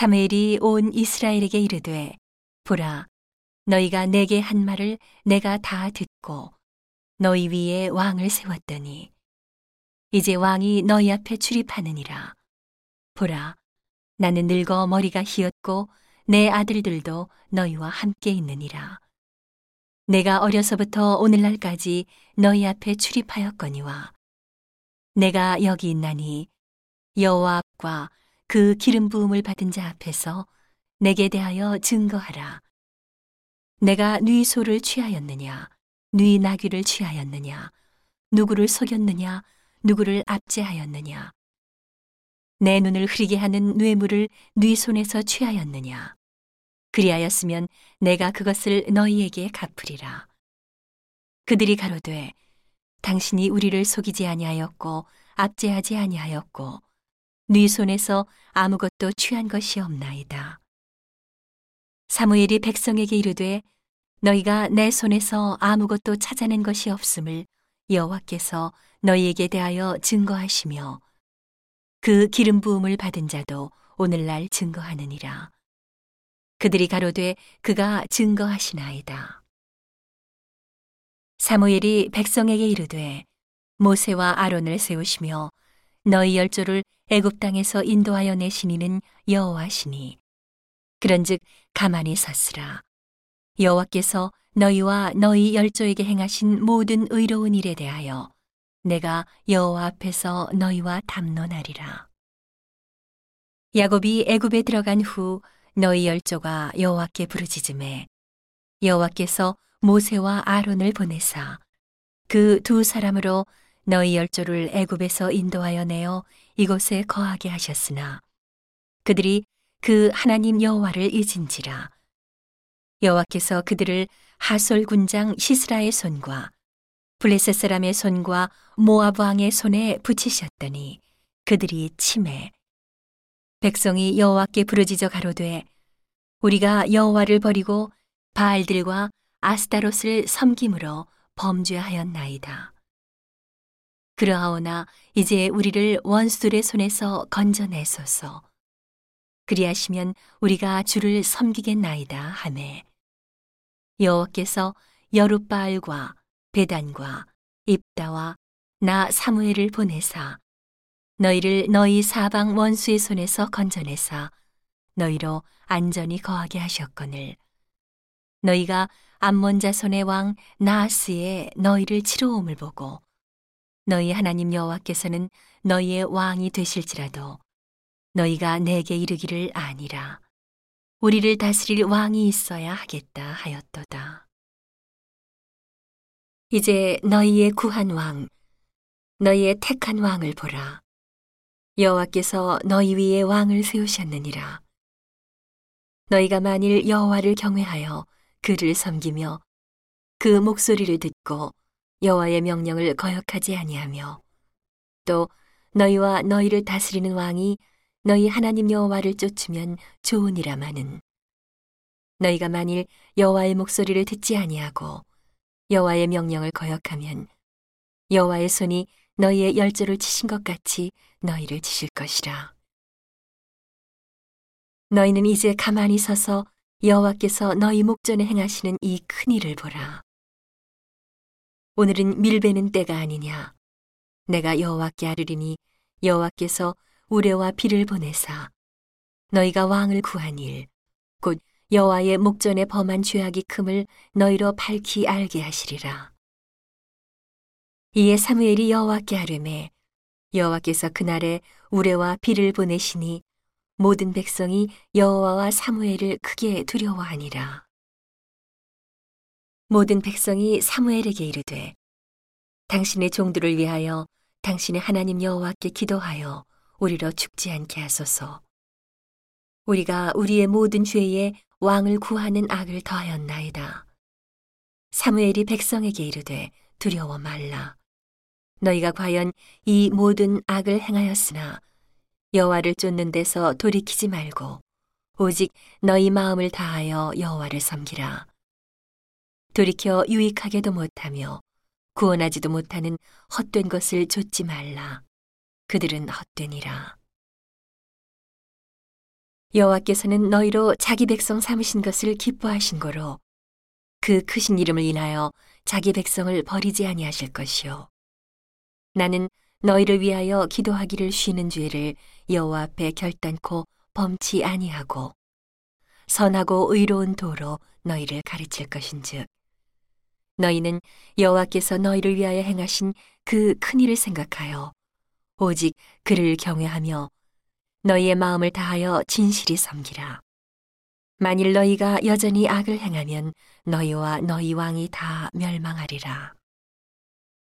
사무엘이 온 이스라엘에게 이르되 보라 너희가 내게 한 말을 내가 다 듣고 너희 위에 왕을 세웠더니 이제 왕이 너희 앞에 출입하느니라. 보라 나는 늙어 머리가 희었고 내 아들들도 너희와 함께 있느니라. 내가 어려서부터 오늘날까지 너희 앞에 출입하였거니와 내가 여기 있나니 여호와 앞과 그 기름 부음을 받은 자 앞에서 내게 대하여 증거하라. 내가 네 소를 취하였느냐, 네 나귀를 취하였느냐, 누구를 속였느냐, 누구를 압제하였느냐. 내 눈을 흐리게 하는 뇌물을 네 손에서 취하였느냐. 그리하였으면 내가 그것을 너희에게 갚으리라. 그들이 가로되 당신이 우리를 속이지 아니하였고 압제하지 아니하였고 네 손에서 아무것도 취한 것이 없나이다. 사무엘이 백성에게 이르되 너희가 내 손에서 아무것도 찾아낸 것이 없음을 여호와께서 너희에게 대하여 증거하시며 그 기름 부음을 받은 자도 오늘날 증거하느니라. 그들이 가로되 그가 증거하시나이다. 사무엘이 백성에게 이르되 모세와 아론을 세우시며 너희 열조를 애굽 땅에서 인도하여 내신 이는 여호와시니. 그런즉 가만히 섰으라. 여호와께서 너희와 너희 열조에게 행하신 모든 의로운 일에 대하여 내가 여호와 앞에서 너희와 담론하리라. 야곱이 애굽에 들어간 후 너희 열조가 여호와께 부르짖음에 여호와께서 모세와 아론을 보내사 그 두 사람으로 너희 열조를 애굽에서 인도하여 내어 이곳에 거하게 하셨으나 그들이 그 하나님 여호와를 잊은지라 여호와께서 그들을 하솔 군장 시스라의 손과 블레셋 사람의 손과 모압 왕의 손에 붙이셨더니 그들이 침해 백성이 여호와께 부르짖어 가로되 우리가 여호와를 버리고 바알들과 아스타롯을 섬김으로 범죄하였나이다. 그러하오나 이제 우리를 원수들의 손에서 건져내소서. 그리하시면 우리가 주를 섬기겠나이다 하매 여호와께서 여룻바알과 베단과 입다와 나 사무엘을 보내사 너희를 너희 사방 원수의 손에서 건져내사 너희로 안전히 거하게 하셨거늘 너희가 암몬 자손의 왕 나하스의 너희를 치러옴을 보고 너희 하나님 여호와께서는 너희의 왕이 되실지라도 너희가 내게 이르기를 아니라 우리를 다스릴 왕이 있어야 하겠다 하였도다. 이제 너희의 구한 왕, 너희의 택한 왕을 보라. 여호와께서 너희 위에 왕을 세우셨느니라. 너희가 만일 여호와를 경외하여 그를 섬기며 그 목소리를 듣고 여호와의 명령을 거역하지 아니하며 또 너희와 너희를 다스리는 왕이 너희 하나님 여호와를 쫓으면 좋으니라마는 너희가 만일 여호와의 목소리를 듣지 아니하고 여호와의 명령을 거역하면 여호와의 손이 너희의 열조를 치신 것 같이 너희를 치실 것이라. 너희는 이제 가만히 서서 여호와께서 너희 목전에 행하시는 이 큰 일을 보라. 오늘은 밀베는 때가 아니냐. 내가 여호와께 아르리니 여호와께서 우레와 비를 보내사 너희가 왕을 구한 일, 곧 여호와의 목전에 범한 죄악이 큼을 너희로 밝히 알게 하시리라. 이에 사무엘이 여호와께 아뢰매 여호와께서 그날에 우레와 비를 보내시니 모든 백성이 여호와와 사무엘을 크게 두려워하니라. 모든 백성이 사무엘에게 이르되 당신의 종들을 위하여 당신의 하나님 여호와께 기도하여 우리로 죽지 않게 하소서. 우리가 우리의 모든 죄에 왕을 구하는 악을 더하였나이다. 사무엘이 백성에게 이르되 두려워 말라. 너희가 과연 이 모든 악을 행하였으나 여호와를 쫓는 데서 돌이키지 말고 오직 너희 마음을 다하여 여호와를 섬기라. 돌이켜 유익하게도 못하며 구원하지도 못하는 헛된 것을 좇지 말라. 그들은 헛되니라. 여호와께서는 너희로 자기 백성 삼으신 것을 기뻐하신 거로 그 크신 이름을 인하여 자기 백성을 버리지 아니하실 것이요 나는 너희를 위하여 기도하기를 쉬는 죄를 여호와 앞에 결단코 범치 아니하고 선하고 의로운 도로 너희를 가르칠 것인즉 너희는 여호와께서 너희를 위하여 행하신 그 큰 일을 생각하여 오직 그를 경외하며 너희의 마음을 다하여 진실히 섬기라. 만일 너희가 여전히 악을 행하면 너희와 너희 왕이 다 멸망하리라.